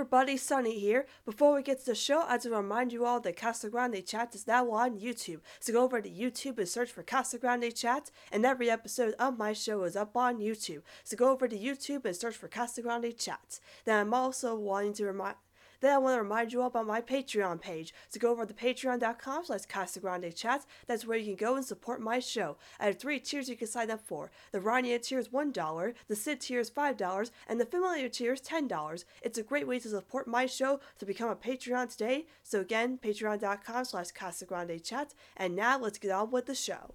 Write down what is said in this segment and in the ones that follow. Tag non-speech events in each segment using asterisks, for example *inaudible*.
everybody, Sunny here. Before we get to the show, I just to remind you all that Casa Grande Chats is now on YouTube. So go over to YouTube and search for Casa Grande Chats, and every episode of my show is up on YouTube. So go over to YouTube and search for Casa Grande Chats. Then I'm also wanting to remind then I want to remind you all about my Patreon page. So go over to patreon.com slash Casagrande Chats. That's where you can go and support my show. I have three tiers you can sign up for. The Ronnie Anne tier is $1, the Sid tier is $5, and the Familiar tier is $10. It's a great way to support my show to become a Patreon today. So again, patreon.com slash Casagrande Chats. And now let's get on with the show.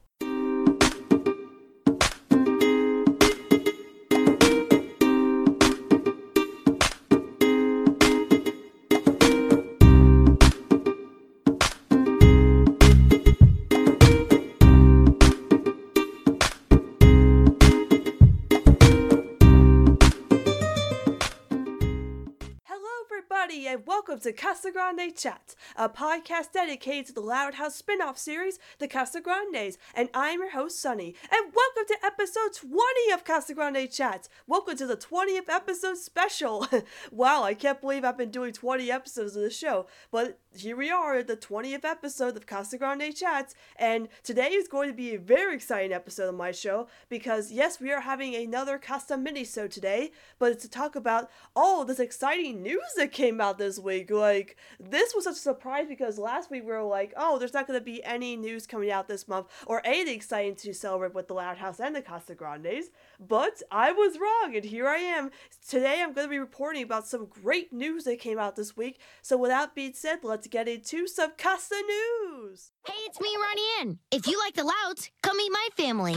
And welcome to Casa Grande Chat, a podcast dedicated to the Loud House spin off series, The Casa Grandes. And I'm your host, Sunny. And welcome to episode 20 of Casa Grande Chat. Welcome to the 20th episode special. *laughs* wow, I can't believe I've been doing 20 episodes of the show, but here we are at the 20th episode of Casa Grande Chats, and today is going to be a very exciting episode of my show because, yes, we are having another Casa mini-sode today, but it's to talk about all this exciting news that came out this week. Like, this was such a surprise because last week we were like, oh, there's not going to be any news coming out this month or anything exciting to celebrate with the Loud House and the Casa Grandes, but I was wrong, and here I am. Today I'm going to be reporting about some great news that came out this week, so without being said, let's let's get into some Casa news. Hey, it's me, Ronnie Anne. If you like the Louds, come meet my family.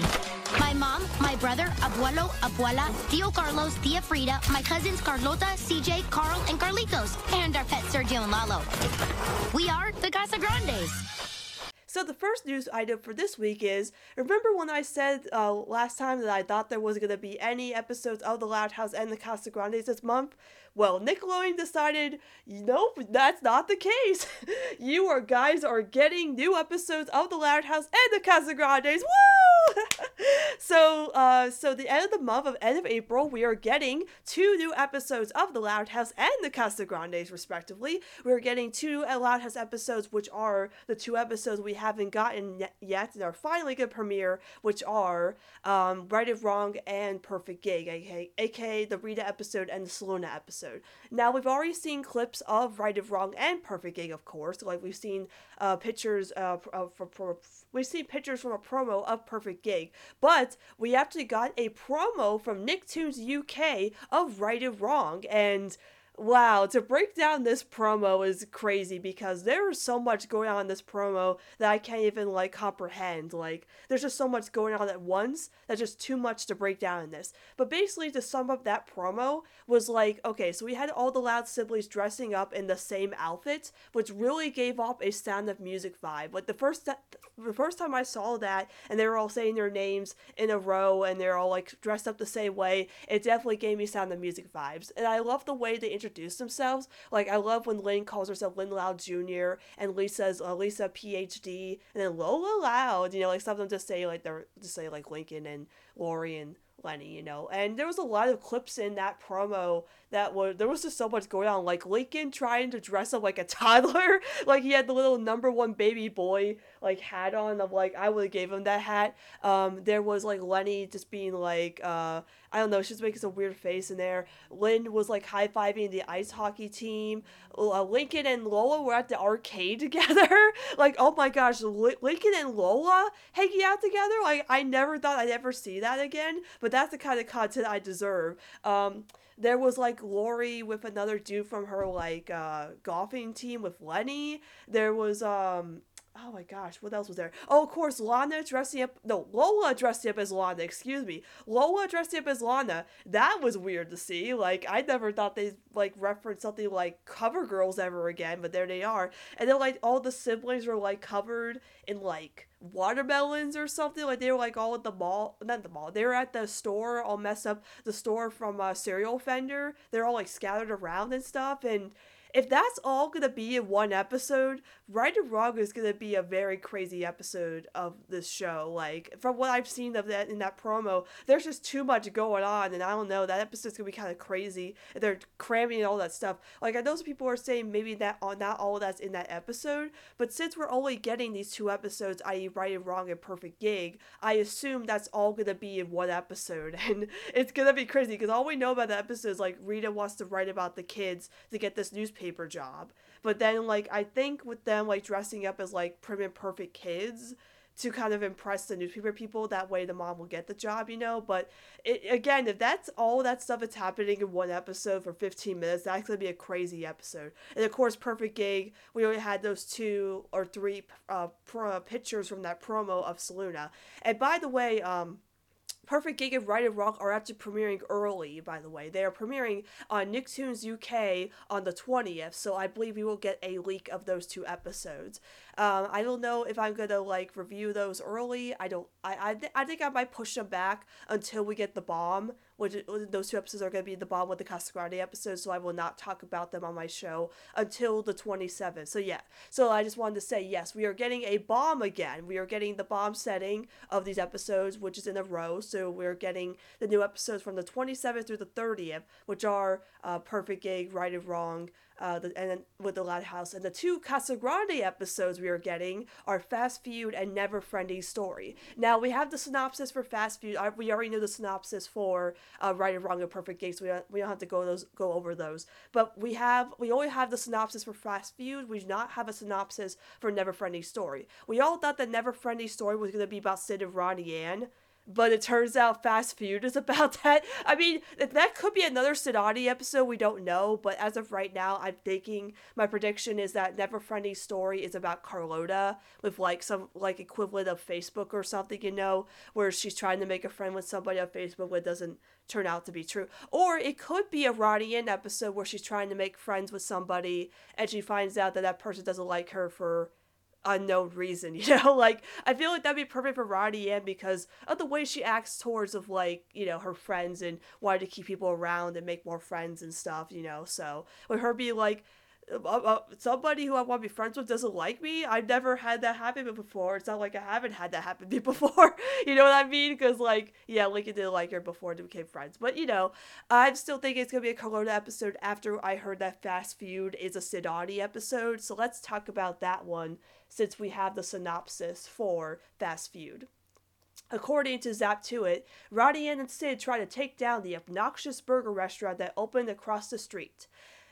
My mom, my brother, abuelo, abuela, Tio Carlos, Tia Frida, my cousins Carlota, CJ, Carl, and Carlitos, and our pet Sergio and Lalo. We are the Casa Grandes. So the first news item for this week is remember when I said uh, last time that I thought there wasn't going to be any episodes of The Loud House and The Casa Grandes this month? Well, Nickelodeon decided, nope, that's not the case. *laughs* you are guys are getting new episodes of The Loud House and The Casa Grandes. Woo! *laughs* so, uh, so the end of the month of end of April, we are getting two new episodes of The Loud House and The Casa Grandes, respectively. We're getting two Loud House episodes, which are the two episodes we haven't gotten yet and are finally going to premiere, which are um, Right or Wrong and Perfect Gig, aka, aka the Rita episode and the Saluna episode episode. Now, we've already seen clips of Right or Wrong and Perfect Gig, of course. Like, we've seen uh, pictures uh, from, we've seen pictures from a promo of Perfect Gig, but we actually got a promo from Nicktoons UK of Right or Wrong, and Wow, to break down this promo is crazy because there is so much going on in this promo that I can't even like comprehend. Like, there's just so much going on at once that's just too much to break down in this. But basically, to sum up that promo was like, okay, so we had all the loud siblings dressing up in the same outfits, which really gave off a Sound of Music vibe. Like the first the first time I saw that, and they were all saying their names in a row, and they're all like dressed up the same way, it definitely gave me Sound of Music vibes. And I love the way they introduce themselves. Like I love when Lynn calls herself Lynn Loud Jr. and Lisa's uh, Lisa PhD, and then Lola Loud. You know, like some of them just say like they're just say like Lincoln and Lori and Leni, you know. And there was a lot of clips in that promo that were there was just so much going on. Like Lincoln trying to dress up like a *laughs* toddler, like he had the little number one baby boy like hat on. Of like I would have gave him that hat. Um, there was like Leni just being like uh, I don't know, she's making some weird face in there. Lynn was like high fiving the ice hockey team. Uh, Lincoln and Lola were at the arcade *laughs* together. like oh my gosh, L- Lincoln and Lola hanging out together. Like I never thought I'd ever see that again. But that's the kind of content I deserve. Um, there was like Lori with another dude from her like uh, golfing team with Leni. There was um oh my gosh, what else was there? Oh, of course, Lana dressing up. No, Lola dressing up as Lana. Excuse me, Lola dressing up as Lana. That was weird to see. Like I never thought they like reference something like Cover Girls ever again, but there they are. And then like all the siblings were like covered in like watermelons or something. Like they were like all at the mall, not the mall. They were at the store, all messed up. The store from uh, Cereal Offender. They're all like scattered around and stuff, and if that's all gonna be in one episode, Right or Wrong is gonna be a very crazy episode of this show. Like from what I've seen of that in that promo, there's just too much going on, and I don't know that episode's gonna be kind of crazy. They're cramming all that stuff. Like I know some people are saying maybe that uh, not all that's in that episode, but since we're only getting these two episodes, i.e., Right and Wrong and Perfect Gig, I assume that's all gonna be in one episode, *laughs* and it's gonna be crazy because all we know about the episode is like Rita wants to write about the kids to get this newspaper job. But then like I think with them like dressing up as like prim and perfect kids to kind of impress the newspaper people that way the mom will get the job you know? But it, again if that's all that stuff that's happening in one episode for 15 minutes that's going to be a crazy episode. And of course perfect gig we only had those two or three uh, pro- pictures from that promo of Saluna and by the way um Perfect Gig and Right and Wrong are actually premiering early, by the way. They are premiering on Nicktoons UK on the 20th, so I believe we will get a leak of those two episodes. Um, I don't know if I'm gonna like review those early. I don't. I I, th- I think I might push them back until we get the bomb. Which those two episodes are gonna be the bomb with the Casagrande episode. So I will not talk about them on my show until the 27th. So yeah. So I just wanted to say yes, we are getting a bomb again. We are getting the bomb setting of these episodes, which is in a row. So we're getting the new episodes from the 27th through the 30th, which are uh, Perfect Gig, Right and Wrong uh, the, and with the Lighthouse. And the two Casagrande episodes we are getting are Fast Feud and Never Friending Story. Now we have the synopsis for Fast Feud. We already know the synopsis for uh, Right and Wrong and Perfect Gig, so we don't, we don't have to go those go over those. But we have we only have the synopsis for Fast Feud. We do not have a synopsis for Never Friending Story. We all thought that Never Friending Story was going to be about Sid and Ronnie Anne but it turns out Fast Feud is *laughs* about that. I mean, that could be another Sidati episode, we don't know, but as of right now, I'm thinking my prediction is that Never Friending story is about Carlota with like some like equivalent of Facebook or something, you know, where she's trying to make a friend with somebody on Facebook it doesn't turn out to be true. Or it could be a Ronnie Anne episode where she's trying to make friends with somebody and she finds out that that person doesn't like her for unknown reason, *laughs* you know? Like I feel like that'd be perfect for Ronnie Anne because of the way she acts towards of like, you know, her friends and wanting to keep people around and make more friends and stuff, you know. So with her be like uh, uh, somebody who I want to be friends with doesn't like me. I've never had that happen before. It's not like I haven't had that happen *laughs* before. you know what I mean? Because like, yeah, Lincoln didn't like her before they became friends. But you know, I'm still thinking it's gonna be a Carlota episode after I heard that Fast Feud is a Sidani episode. So let's talk about that one since we have the synopsis for Fast Feud. According to Zap2it, Ronnie Anne and Sid try to take down the obnoxious burger restaurant that opened across the street.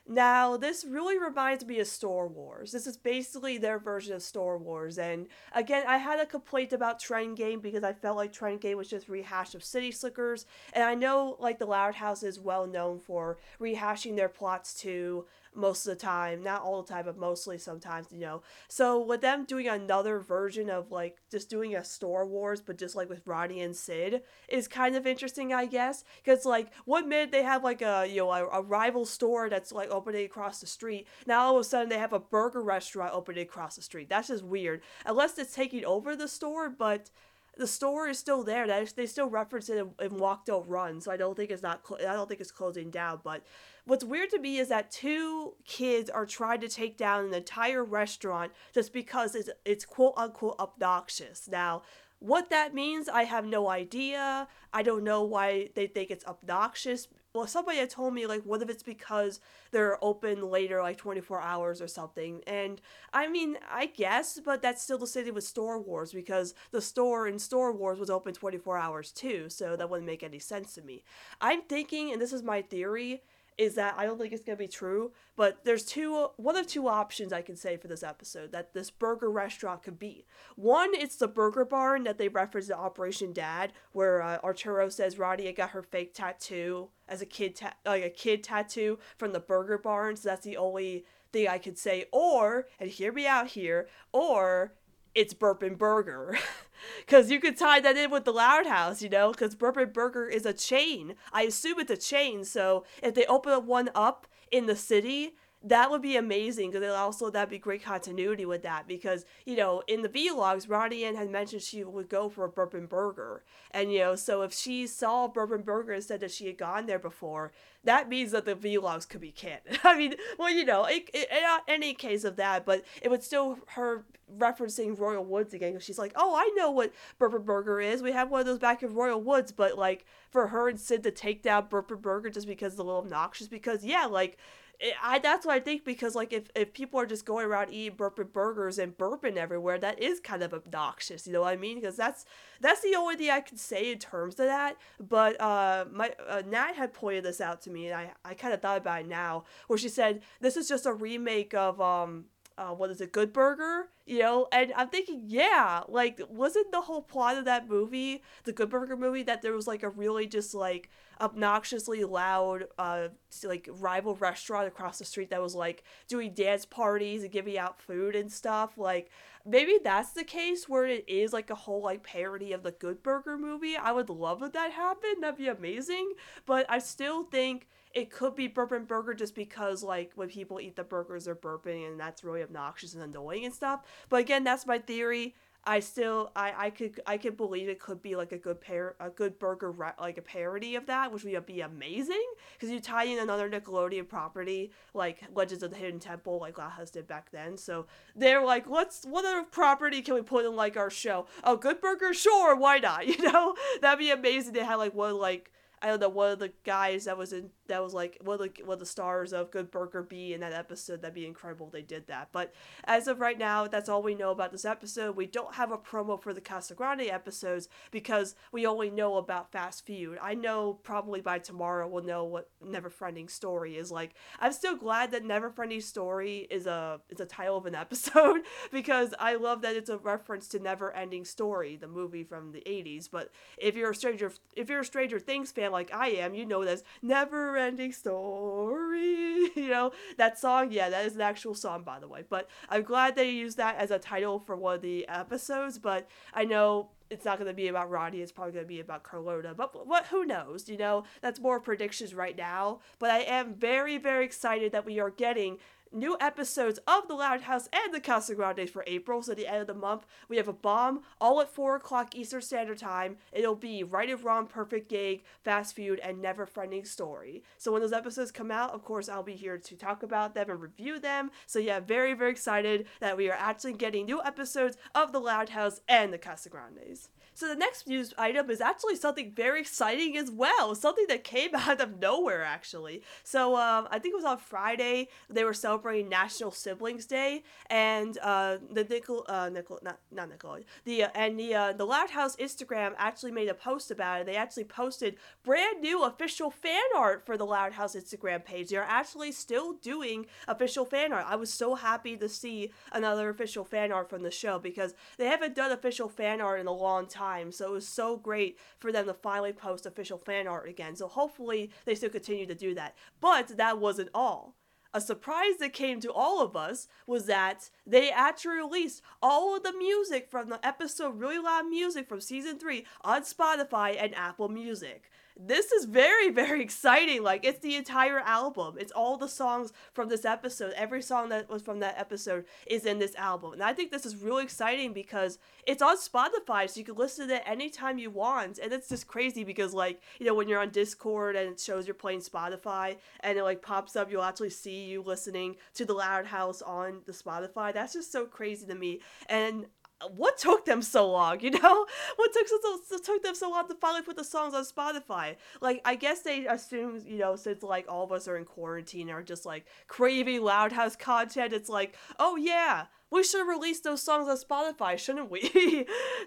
Now, this really reminds me of Store Wars. This is basically their version of Store Wars. And again, I had a complaint about Trend Game because I felt like Trend Game was just rehash of City Slickers. And I know like the Loud House is well known for rehashing their plots to most of the time, not all the time, but mostly sometimes, you know. So with them doing another version of like just doing a Store Wars, but just like with Ronnie and Sid is kind of interesting, I guess. Because like one minute they have like a you know a, a, rival store that's like opening across the street. Now all of a sudden they have a burger restaurant opening across the street. That's just weird. Unless it's taking over the store, but the store is still there. That they still reference it in, in Walk Don't Run, so I don't think it's not. Cl- I don't think it's closing down. But what's weird to me is that two kids are trying to take down an entire restaurant just because it's it's quote unquote obnoxious. Now, what that means, I have no idea. I don't know why they think it's obnoxious. Well somebody had told me like what if it's because they're open later like 24 hours or something? And i mean i guess but that's still the city with store wars because the store in store wars was open 24 hours too so that wouldn't make any sense to me. I'm thinking and this is my theory is that I don't think it's gonna be true, but there's two one of two options I can say for this episode that this burger restaurant could be. One, it's the burger barn that they reference in Operation Dad, where uh, Arturo says Ronnie got her fake tattoo as a kid, ta- like a kid tattoo from the burger barn. So that's the only thing I could say. Or, and hear me out here, or it's Burpin' Burger. *laughs* *laughs* Because you could tie that in with the Loud House, you know, because Burpin' Burger is a chain. I assume it's a chain, so if they open one up in the city, that would be amazing because also that'd be great continuity with that because you know in the vlogs Ronnie Anne had mentioned she would go for a Burpin' Burger. And you know so if she saw Burpin' Burger and said that she had gone there before that means that the vlogs could be canon *laughs* I mean well you know it, it, not any case of that but it would still her referencing Royal Woods again because she's like oh I know what Burpin' Burger is. We have one of those back in Royal Woods. But like for her and Sid to take down Burpin' Burger just because it's a little obnoxious because yeah like it, I that's what I think because like if, if people are just going around eating Burpin' Burgers and bourbon everywhere, that is kind of obnoxious. You know what I mean? Because that's that's the only thing I can say in terms of that. But uh, my uh, Nat had pointed this out to me, and I I kind of thought about it now, where she said this is just a remake of um uh, what is it, Good Burger? You know, and I'm thinking, yeah, like, wasn't the whole plot of that movie, the Good Burger movie, that there was like a really just like obnoxiously loud, uh, like rival restaurant across the street that was like doing dance parties and giving out food and stuff? Like, maybe that's the case where it is like a whole like parody of the Good Burger movie. I would love if that happened. That'd be amazing. But I still think it could be Burpin' Burger just because like when people eat the burgers they're burping and that's really obnoxious and annoying and stuff. But again that's my theory. I still i i could i could believe it could be like a good pair a good burger like a parody of that which would be amazing. Because you tie in another nickelodeon property like legends of the hidden temple like House did back then. So they're like let's what other property can we put in like our show? Oh good burger? Sure why not? *laughs* You know? That'd be amazing. They had like one like I don't know one of the guys that was in that was like one of the one of the stars of Good Burger be in that episode. That'd be incredible. They did that. But as of right now, that's all we know about this episode. We don't have a promo for the Casa Grande episodes because we only know about Fast Feud. I know probably by tomorrow we'll know what Never Friending Story is like. I'm still glad that Never Friending Story is a is a title of an *laughs* episode because I love that it's a reference to Never Ending Story, the movie from the 80s. But if you're a Stranger if you're a Stranger Things fan like I am, you know this never ending story. *laughs* you know, that song, yeah, that is an actual song, by the way. But I'm glad they used that as a title for one of the episodes. But I know it's not going to be about Ronnie. It's probably going to be about Carlota. But what? Who knows? You know, that's more predictions right now. But I am very, very excited that we are getting new episodes of The Loud House and the Casa Grande for April. So, the end of the month, we have a bomb all at 4 o'clock Eastern Standard Time. It'll be Right or Wrong, Perfect Gig, Fast Feud, and Never Friending Story. So, when those episodes come out, of course, I'll be here to talk about them and review them. So, yeah, very, very excited that we are actually getting new episodes of The Loud House and the Casa Grandes. So the next news item is actually something very exciting as well, something that came *laughs* out of nowhere actually. So um, I think it was on Friday they were celebrating National Siblings Day, and uh, the Nickel, uh, Nickel, not not Nickel, the uh, and the uh, the Loud House Instagram actually made a post about it. They actually posted brand new official fan art for the Loud House Instagram page. They're actually still doing official fan art. I was so happy to see another official fan art from the show because they haven't done official fan art in a long time time. So it was so great for them to finally post official fan art again. So hopefully they still continue to do that. But that wasn't all. A surprise that came to all of us was that they actually released all of the music from the episode Really Loud Music from season 3 on Spotify and Apple Music this is very very exciting. Like it's the entire album. It's all the songs from this episode. Every song that was from that episode is in this album. And i think this is really exciting because it's on spotify so you can listen to it anytime you want. And it's just crazy because like you know when you're on discord and it shows you're playing spotify and it like pops up you'll actually see you listening to the loud house on the spotify. That's just so crazy to me. And what took them so long, you *laughs* know? What took so, took them so long to finally put the songs on Spotify? Like, I guess they assume, you know, since like all of us are in quarantine are just like craving Loud House content, it's like, oh yeah, we should release those songs on Spotify, shouldn't we? *laughs*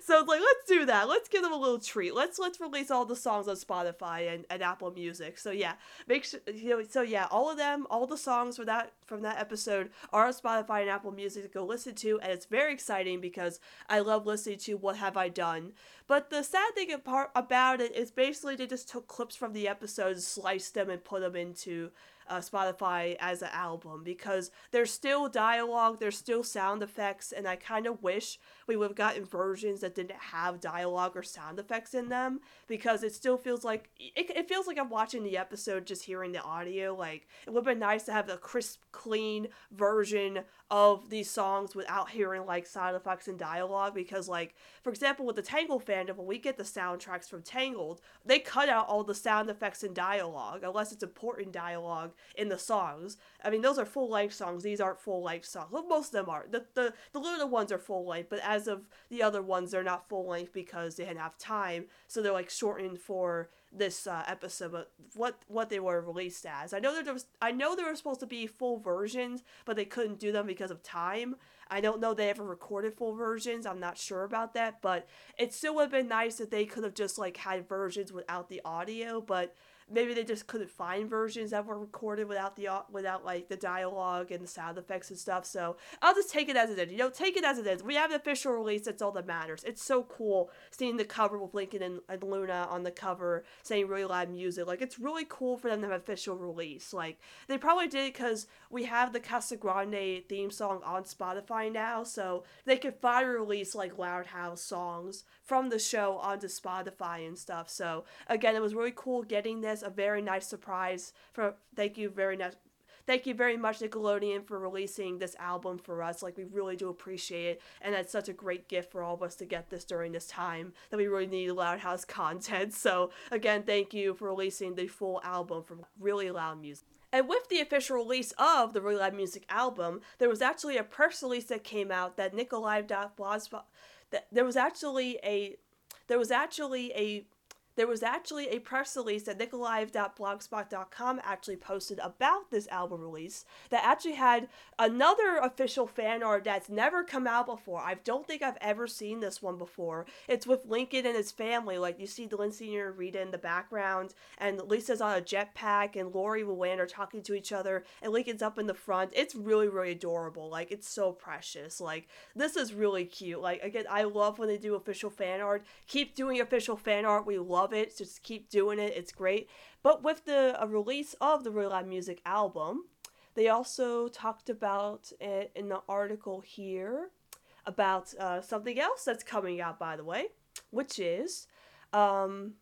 so it's like, let's do that. Let's give them a little treat. Let's let's release all the songs on Spotify and, and Apple Music. So yeah, make sure you know. So yeah, all of them, all the songs for that from that episode are on Spotify and Apple Music to go listen to, and it's very exciting because I love listening to What Have I Done. But the sad thing about it is basically they just took clips from the episodes, sliced them, and put them into uh, Spotify as an album because there's still dialogue, there's still sound effects, and I kind of wish we would have gotten versions that didn't have dialogue or sound effects in them because it still feels like it, it feels like I'm watching the episode just hearing the audio. Like it would have been nice to have the crisp, clean version of these songs without hearing like sound effects and dialogue because like for example with the Tangled fandom when we get the soundtracks from Tangled they cut out all the sound effects and dialogue unless it's important dialogue in the songs I mean those are full length songs these aren't full length songs well, most of them are the, the the Luna ones are full length but as of the other ones they're not full length because they didn't have time so they're like shortened for this uh, episode, but what what they were released as. I know that there was I know there were supposed to be full versions, but they couldn't do them because of time. I don't know they ever recorded full versions. I'm not sure about that, but it still would have been nice if they could have just like had versions without the audio, but maybe they just couldn't find versions that were recorded without the without like the dialogue and the sound effects and stuff. So I'll just take it as it is. You know, take it as it is. We have an official release. That's all that matters. It's so cool seeing the cover with Lincoln and, and Luna on the cover saying really loud music. Like it's really cool for them to have an official release. Like they probably did because we have the Casa Grande theme song on Spotify now, so they could finally release like Loud House songs from the show onto Spotify and stuff. So again, it was really cool getting this. A very nice surprise. For thank you very much. Thank you very much, Nickelodeon, for releasing this album for us. Like, we really do appreciate it. And it's such a great gift for all of us to get this during this time that we really need Loud House *laughs* content. So, again, thank you for releasing the full album from Really Loud Music. And with the official release of the Really Loud Music album, there was actually a press release that came out that NickALive.blogspot that there was actually a there was actually a there was actually a press release that nickalive.blogspot.com actually posted about this album release that actually had another official fan art that's never come out before. I don't think I've ever seen this one before. It's with Lincoln and his family. Like you see Lynn Sr. and Rita in the background, and Lisa's on a jetpack, and Lori and Luan are talking to each other, and Lincoln's up in the front. It's really, really adorable. Like it's so precious. Like this is really cute. Like again, I love when they do official fan art. Keep doing official fan art. We love love it. Just keep doing it. It's great. But with the release of the Real Loud Music album, they also talked about it in the article here about uh, something else that's coming out, by the way, which is um,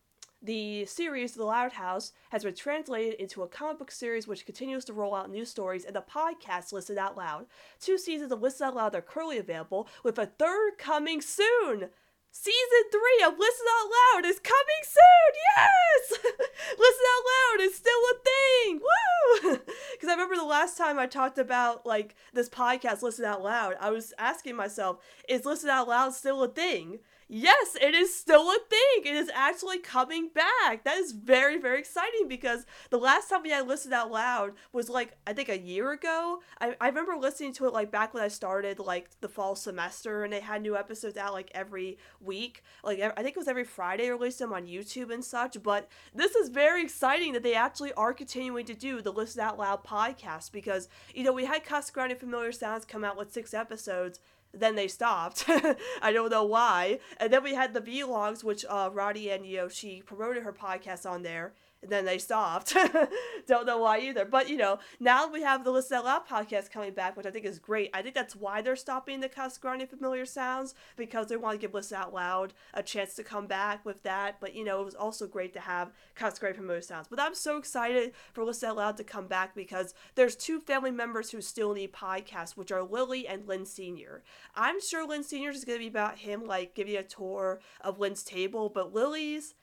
the series The Loud House has been translated into a comic book series which continues to roll out new stories and the podcast Listen Out Loud. Two seasons of Listen Out Loud are currently available, with a third coming soon. Season three of Listen Out Loud is coming soon. Yes, *laughs* Listen Out Loud is still a thing. Woo! *laughs* Because I remember the last time I talked about like this podcast, Listen Out Loud, I was asking myself, is Listen Out Loud still a thing? Yes, it is still a thing. It is actually coming back. That is very, very exciting because the last time we had listened out loud was like, I think a year ago. I, I remember listening to it like back when I started like the fall semester and they had new episodes out like every week. Like, I think it was every Friday they released them on YouTube and such. But this is very exciting that they actually are continuing to do the Listen Out Loud podcast because, you know, we had Casa Grande Familia Sounds come out with six episodes then they stopped. *laughs* I don't know why. And then we had the vlogs, which uh, Roddy and you know she promoted her podcast on there, then they stopped. *laughs* Don't know why either. But you know, now we have the Listen Out Loud podcast coming back, which I think is great. I think that's why they're stopping the Casa Grande Familia Sounds because they want to give Listen Out Loud a chance to come back with that. But you know, it was also great to have Casa Grande Familia Sounds. But I'm so excited for Listen Out Loud to come back because there's two family members who still need podcasts, which are Lily and Lynn Senior. I'm sure Lynn Senior is going to be about him, like giving a tour of Lynn's table, but Lily's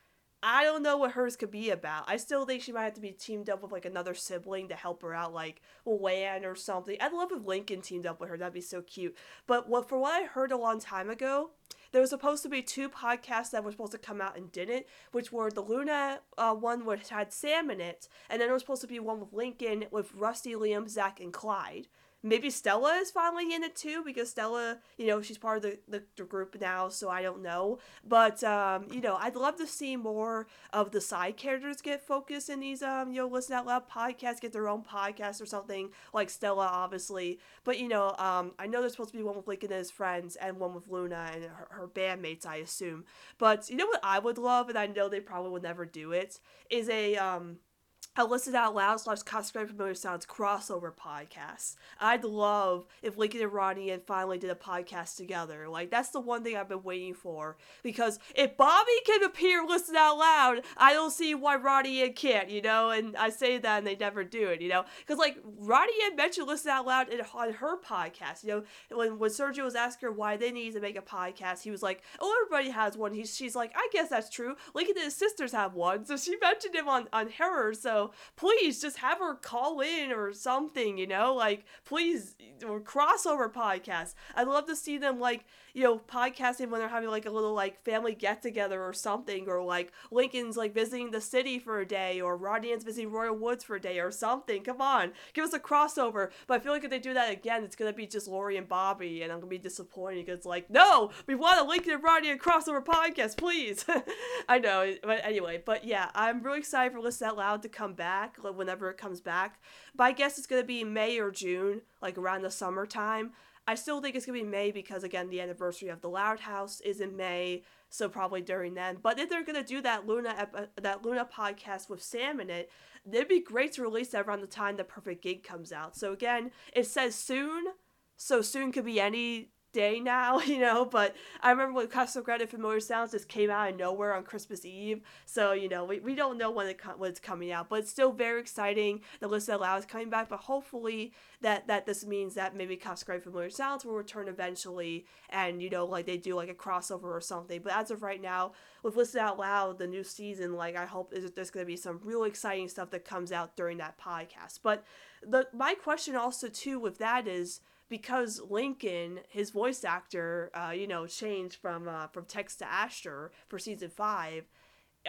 I don't know what hers could be about. I still think she might have to be teamed up with like another sibling to help her out, like Lan or something. I'd love if Lincoln teamed up with her. That'd be so cute. But what for what I heard a long time ago, there was supposed to be two podcasts that were supposed to come out and didn't, which were the Luna uh, one which had Sam in it, and then there was supposed to be one with Lincoln with Rusty, Liam, Zach, and Clyde maybe Stella is finally in it too because Stella, you know, she's part of the, the, the group now, so I don't know. But um, you know, I'd love to see more of the side characters get focused in these um, you know, listen out loud podcasts, get their own podcast or something like Stella, obviously. But you know, um, I know there's supposed to be one with Lincoln and his friends and one with Luna and her, her bandmates, I assume. But you know what I would love, and I know they probably would never do it, is a um a Listen Out Loud slash Cosplay Familia Sounds crossover podcast. I'd love if Lincoln and Ronnie Anne finally did a podcast together. Like, that's the one thing I've been waiting for. Because if Bobby can appear Listen Out Loud, I don't see why Ronnie Anne can't, you know? And I say that and they never do it, you know? Because, like, Ronnie Anne mentioned Listen Out Loud in, on her podcast, you know? When, when Sergio was asking her why they needed to make a podcast, he was like, oh, everybody has one. He's, she's like, I guess that's true. Lincoln and his sisters have one. So she mentioned him on, on her, so please just have her call in or something, you know, like please or crossover podcast. I'd love to see them like you know, podcasting when they're having like a little like family get together or something, or like Lincoln's like visiting the city for a day, or Ronnie Anne's visiting Royal Woods for a day or something. Come on, give us a crossover. But I feel like if they do that again, it's gonna be just Lori and Bobby, and I'm gonna be disappointed because like, no, we want a Lincoln and Ronnie Anne crossover podcast, please. *laughs* I know, but anyway, but yeah, I'm really excited for Listen Out Loud to come back whenever it comes back. But I guess it's gonna be May or June, like around the summertime. I still think it's gonna be May because again the anniversary of the Loud House is in May, so probably during then. But if they're gonna do that Luna ep- uh, that Luna podcast with Sam in it, it'd be great to release that around the time the Perfect Gig comes out. So again, it says soon, so soon could be any day now, *laughs* you know. But I remember when Casagrande Familia Sounds just came out of nowhere on Christmas Eve. So, you know, we, we don't know when, it when it's coming out. But it's still very exciting. The list that is coming back. But hopefully that, that this means that maybe Casagrande Familia Sounds will return eventually. And, you know, like they do like a crossover or something. But as of right now, with Listen Out Loud, the new season, like I hope is there's going to be some real exciting stuff that comes out during that podcast. But the my question also too with that is because Lincoln, his voice actor, uh, you know, changed from uh, from Tex to Asher for season five.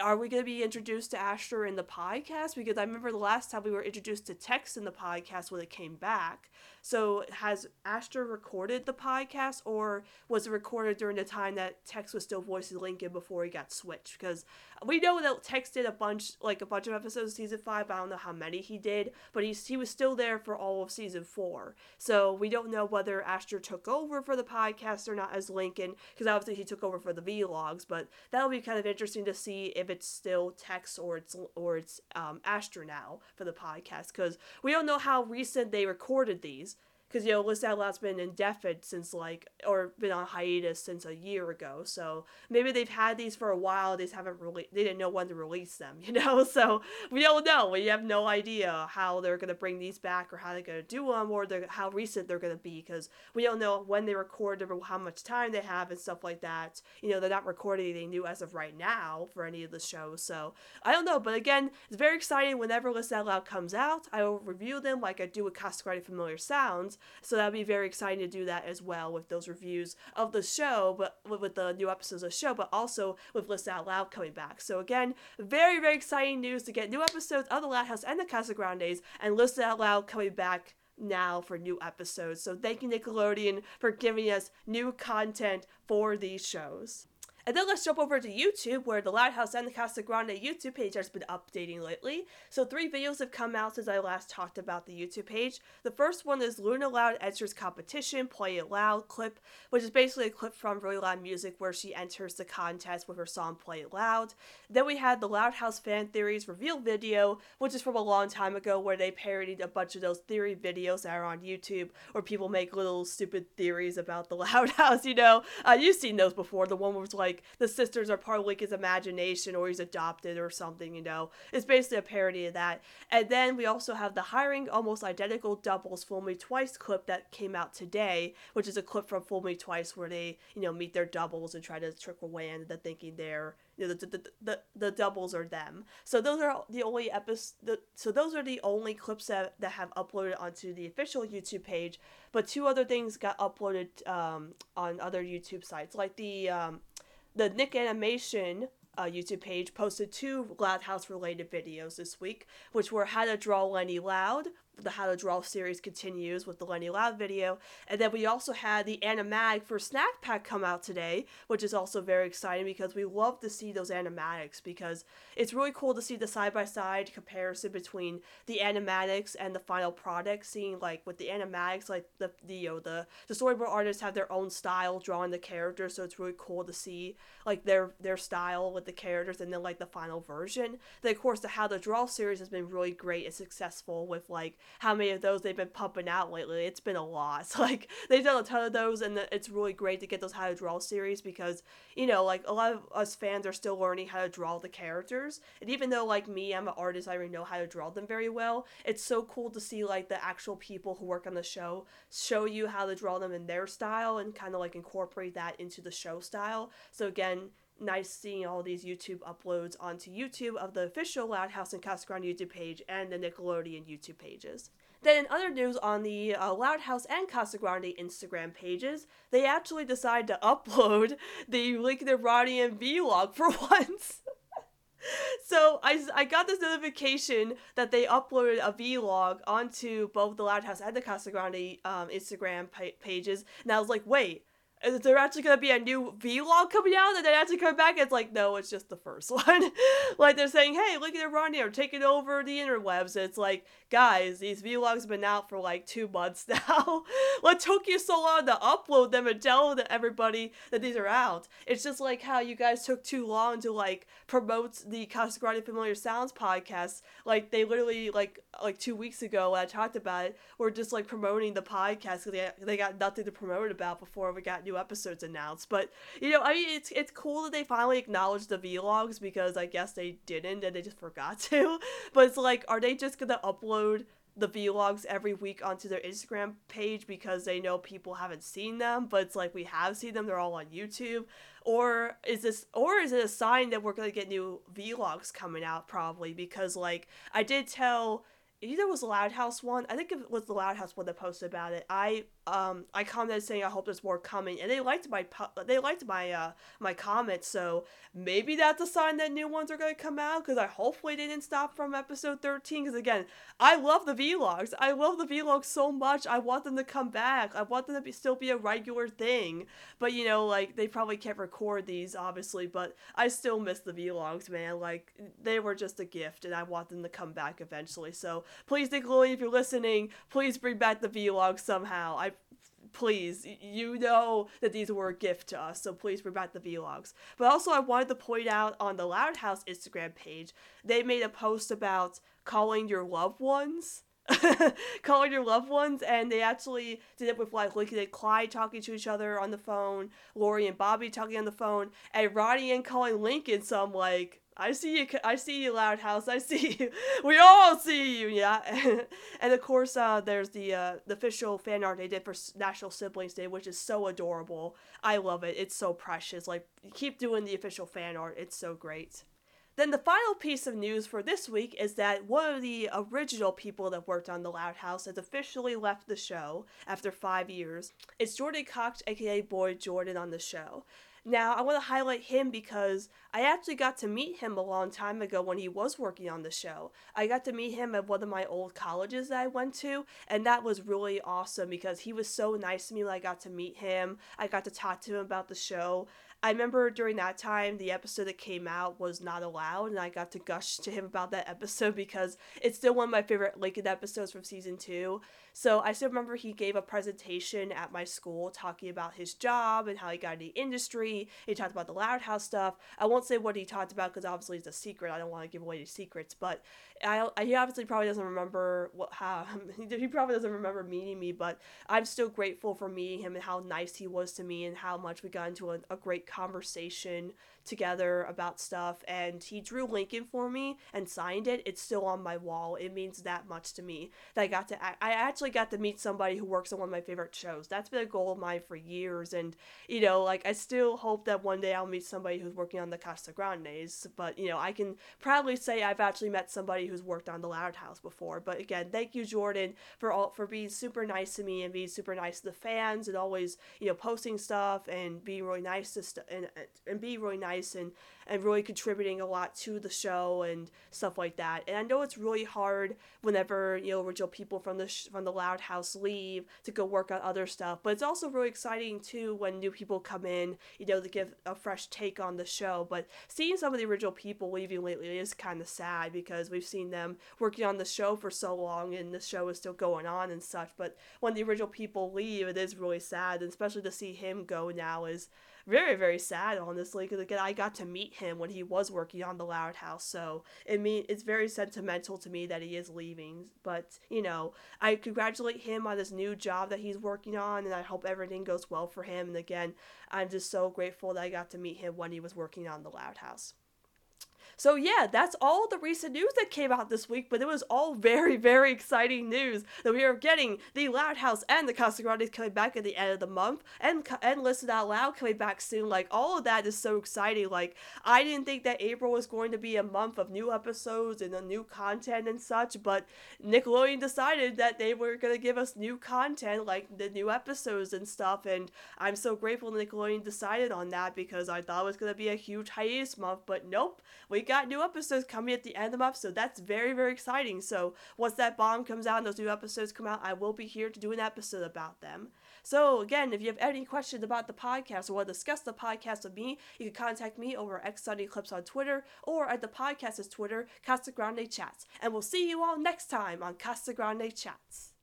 Are we going to be introduced to Asher in the podcast? Because I remember the last time we were introduced to Tex in the podcast when it came back. So has Asher recorded the podcast, or was it recorded during the time that Tex was still voicing Lincoln before he got switched? Because we know that Tex did a bunch, like a bunch of episodes of season five. I don't know how many he did, but he's he was still there for all of season four. So we don't know whether Asher took over for the podcast or not as Lincoln, because obviously he took over for the vlogs. But that'll be kind of interesting to see if it's still Tex or it's or it's um, Asher now for the podcast, because we don't know how recent they recorded these because you know Listen Out Loud's been indefinite since like or been on hiatus since a year ago. So maybe they've had these for a while. They just haven't really they didn't know when to release them. *laughs* You know, so we don't know. We have no idea how they're gonna bring these back or how they're gonna do them or how recent they're gonna be because we don't know when they recorded or how much time they have and stuff like that. You know, they're not recording anything new as of right now for any of the shows. So I don't know. But again, it's very exciting whenever Listen Out Loud comes out. I will review them like I do with Cascade Familia Sounds so that'd be very exciting to do that as well with those reviews of the show, but with the new episodes of the show, but also with Listen Out Loud coming back. So again, very, very exciting news to get new episodes of The Loud House and The Casa Grandes and Listen Out Loud coming back now for new episodes. So thank you, Nickelodeon, for giving us new content for these shows. And then let's jump over to YouTube, where the Loud House and the Casa Grande YouTube page has been updating lately. So three videos have come out since I last talked about the YouTube page. The first one is Luna Loud enters competition, play it loud clip, which is basically a clip from Really Loud Music where she enters the contest with her song Play It Loud. Then we had the Loud House fan theories reveal video, which is from a long time ago where they parodied a bunch of those theory videos that are on YouTube where people make little stupid theories about the *laughs* Loud House, you know. Uh, you've seen those before. The one it's like like the sisters are part of like his imagination or he's adopted or something, you know. It's basically a parody of that. And then we also have the hiring almost identical doubles Fool Me Twice clip that came out today, which is a clip from Fool Me Twice where they, you know, meet their doubles and try to trick away into thinking they're you know, the, the, the, the doubles are them. So those are the only episodes. So those are the only clips that, that have uploaded onto the official YouTube page. But two other things got uploaded um, on other YouTube sites, like the um, the Nick Animation uh, YouTube page posted two Loud House related videos this week, which were How to Draw Leni Loud, the How to Draw series continues with the Leni Loud video. And then we also had the animatic for Snack Pack come out today, which is also very exciting because we love to see those animatics because it's really cool to see the side by side comparison between the animatics and the final product. Seeing like with the animatics, like the the you know, the the storyboard artists have their own style drawing the characters, so it's really cool to see like their their style with the characters and then like the final version. Then of course the How to Draw series has been really great and successful with like how many of those they've been pumping out lately. It's been a lot. *laughs* Like they've done a ton of those, and it's really great to get those how to draw series because you know like a lot of us fans are still learning how to draw the characters, and even though like me, I'm an artist, I already know how to draw them very well. It's so cool to see like the actual people who work on the show show you how to draw them in their style and kind of like incorporate that into the show style. So again nice seeing all these YouTube uploads onto YouTube of the official Loud House and Casa Grande YouTube page and the Nickelodeon YouTube pages. Then in other news on the uh, Loud House and Casa Grande Instagram pages, they actually decided to *laughs* upload the Lincoln and vlog for *laughs* once. so I, I got this notification that they uploaded a vlog onto both the Loud House and the Casa Grande um, Instagram pa- pages, and I was like, wait, is there actually gonna be a new vlog coming out and then actually come back? It's like, no, it's just the first *laughs* one. like they're saying, hey, look at Ronnie, are taking over the interwebs. It's like, guys, these vlogs have been out for like two months *laughs* now. what took you so long to upload them and tell everybody that these are out? It's just like how you guys took too long to like promote the Casa Grande Familia Sounds podcast. Like they literally like like two weeks ago when I talked about it, we're just like promoting the podcast because they, they got nothing to promote about before we got new episodes announced. But you know, I mean, it's it's cool that they finally acknowledged the vlogs because I guess they didn't and they just forgot *laughs* to. But it's like, are they just gonna upload? the vlogs every week onto their Instagram page because they know people haven't seen them, but it's like we have seen them, they're all on YouTube. Or is this or is it a sign that we're gonna get new vlogs coming out probably? Because like I did tell either was the Loud House one. I think it was the Loud House one that posted about it. I um I commented saying I hope there's more coming, and they liked my they liked my uh my comments. So maybe that's a sign that new ones are gonna come out. Because I hopefully didn't stop from episode thirteen. Because again, I love the vlogs. I love the vlogs so much. I want them to come back. I want them to be, still be a regular thing. But you know, like they probably can't record these obviously, but I still miss the vlogs, man. Like they were just a gift, and I want them to come back eventually. So please, Nickelodeon, if you're listening, please bring back the vlogs somehow. I please, you know that these were a gift to us, so please back the vlogs. But also, I wanted to point out on the Loud House Instagram page, they made a post about calling your loved ones. *laughs* calling your loved ones, and they actually did it with like Lincoln and Clyde talking to each other on the phone, Lori and Bobby talking on the phone, and Ronnie Anne calling Lincoln. So I'm like, I see you. I see you, Loud House. I see you. *laughs* We all see you. Yeah, *laughs* and of course, uh, there's the uh, the official fan art they did for National Siblings Day, which is so adorable. I love it. It's so precious. Like, keep doing the official fan art. It's so great. Then the final piece of news for this week is that one of the original people that worked on The Loud House has officially left the show after five years. It's Jordan Cox, aka Boy Jordan, on the show. Now, I want to highlight him because I actually got to meet him a long time ago when he was working on the show. I got to meet him at one of my old colleges that I went to, and that was really awesome because he was so nice to me when I got to meet him. I got to talk to him about the show. I remember during that time, the episode that came out was not allowed, and I got to gush to him about that episode *laughs* because it's still one of my favorite Lincoln episodes from season two. So I still remember he gave a presentation at my school talking about his job and how he got in the industry. He talked about the Loud House stuff. I won't say what he talked about because obviously it's a secret. I don't want to give away the secrets, but I, he obviously probably doesn't remember what how *laughs* he probably doesn't remember meeting me, but I'm still grateful for meeting him and how nice he was to me and how much we got into a, a great conversation together about stuff and he drew Lincoln for me and signed it. It's still on my wall. It means that much to me that I got to I actually got to meet somebody who works on one of my favorite shows. That's been a goal of mine for years and you know, like I still hope that one day I'll meet somebody who's working on the Casa Grandes, but you know, I can proudly say I've actually met somebody who's worked on the Loud House before. But again, thank you Jordan for all for being super nice to me and being super nice to the fans and always, you know, posting stuff and being really nice to st- and and be really nice and and really contributing a lot to the show and stuff like that. And I know it's really hard whenever you know original people from the sh- from the Loud House leave to go work on other stuff, but it's also really exciting too when new people come in, you know, to give a fresh take on the show. But seeing some of the original people leaving lately is kind of sad because we've seen them working on the show for so long and the show is still going on and such. But when the original people leave, it is really sad, and especially to see him go now is very very sad honestly because again I got to meet him when he was working on the Loud House so it mean it's very sentimental to me that he is leaving but you know I congratulate him on this new job that he's working on and I hope everything goes well for him and again I'm just so grateful that I got to meet him when he was working on the Loud House. So yeah, that's all the recent news that came out this week, but it was all very, very exciting news that we are getting the Loud House and the Casagrandes coming back at the end of the month, and and Listen Out Loud coming back soon. Like all of that is so exciting. Like I didn't think that April was going to be a month of new episodes and new content and such, but Nickelodeon decided that they were gonna give us new content, like the new episodes and stuff, and I'm so grateful Nickelodeon decided on that because I thought it was gonna be a huge hiatus month, but nope, we got new episodes coming at the end of the month, so that's very, very exciting. So once that bomb comes out and those new episodes come out, I will be here to do an episode about them. So again, if you have any questions about the podcast or want to discuss the podcast with me, you can contact me over X Sunday on Twitter or at the podcast's Twitter, Casa Grande Chats. And we'll see you all next time on Casa Grande Chats.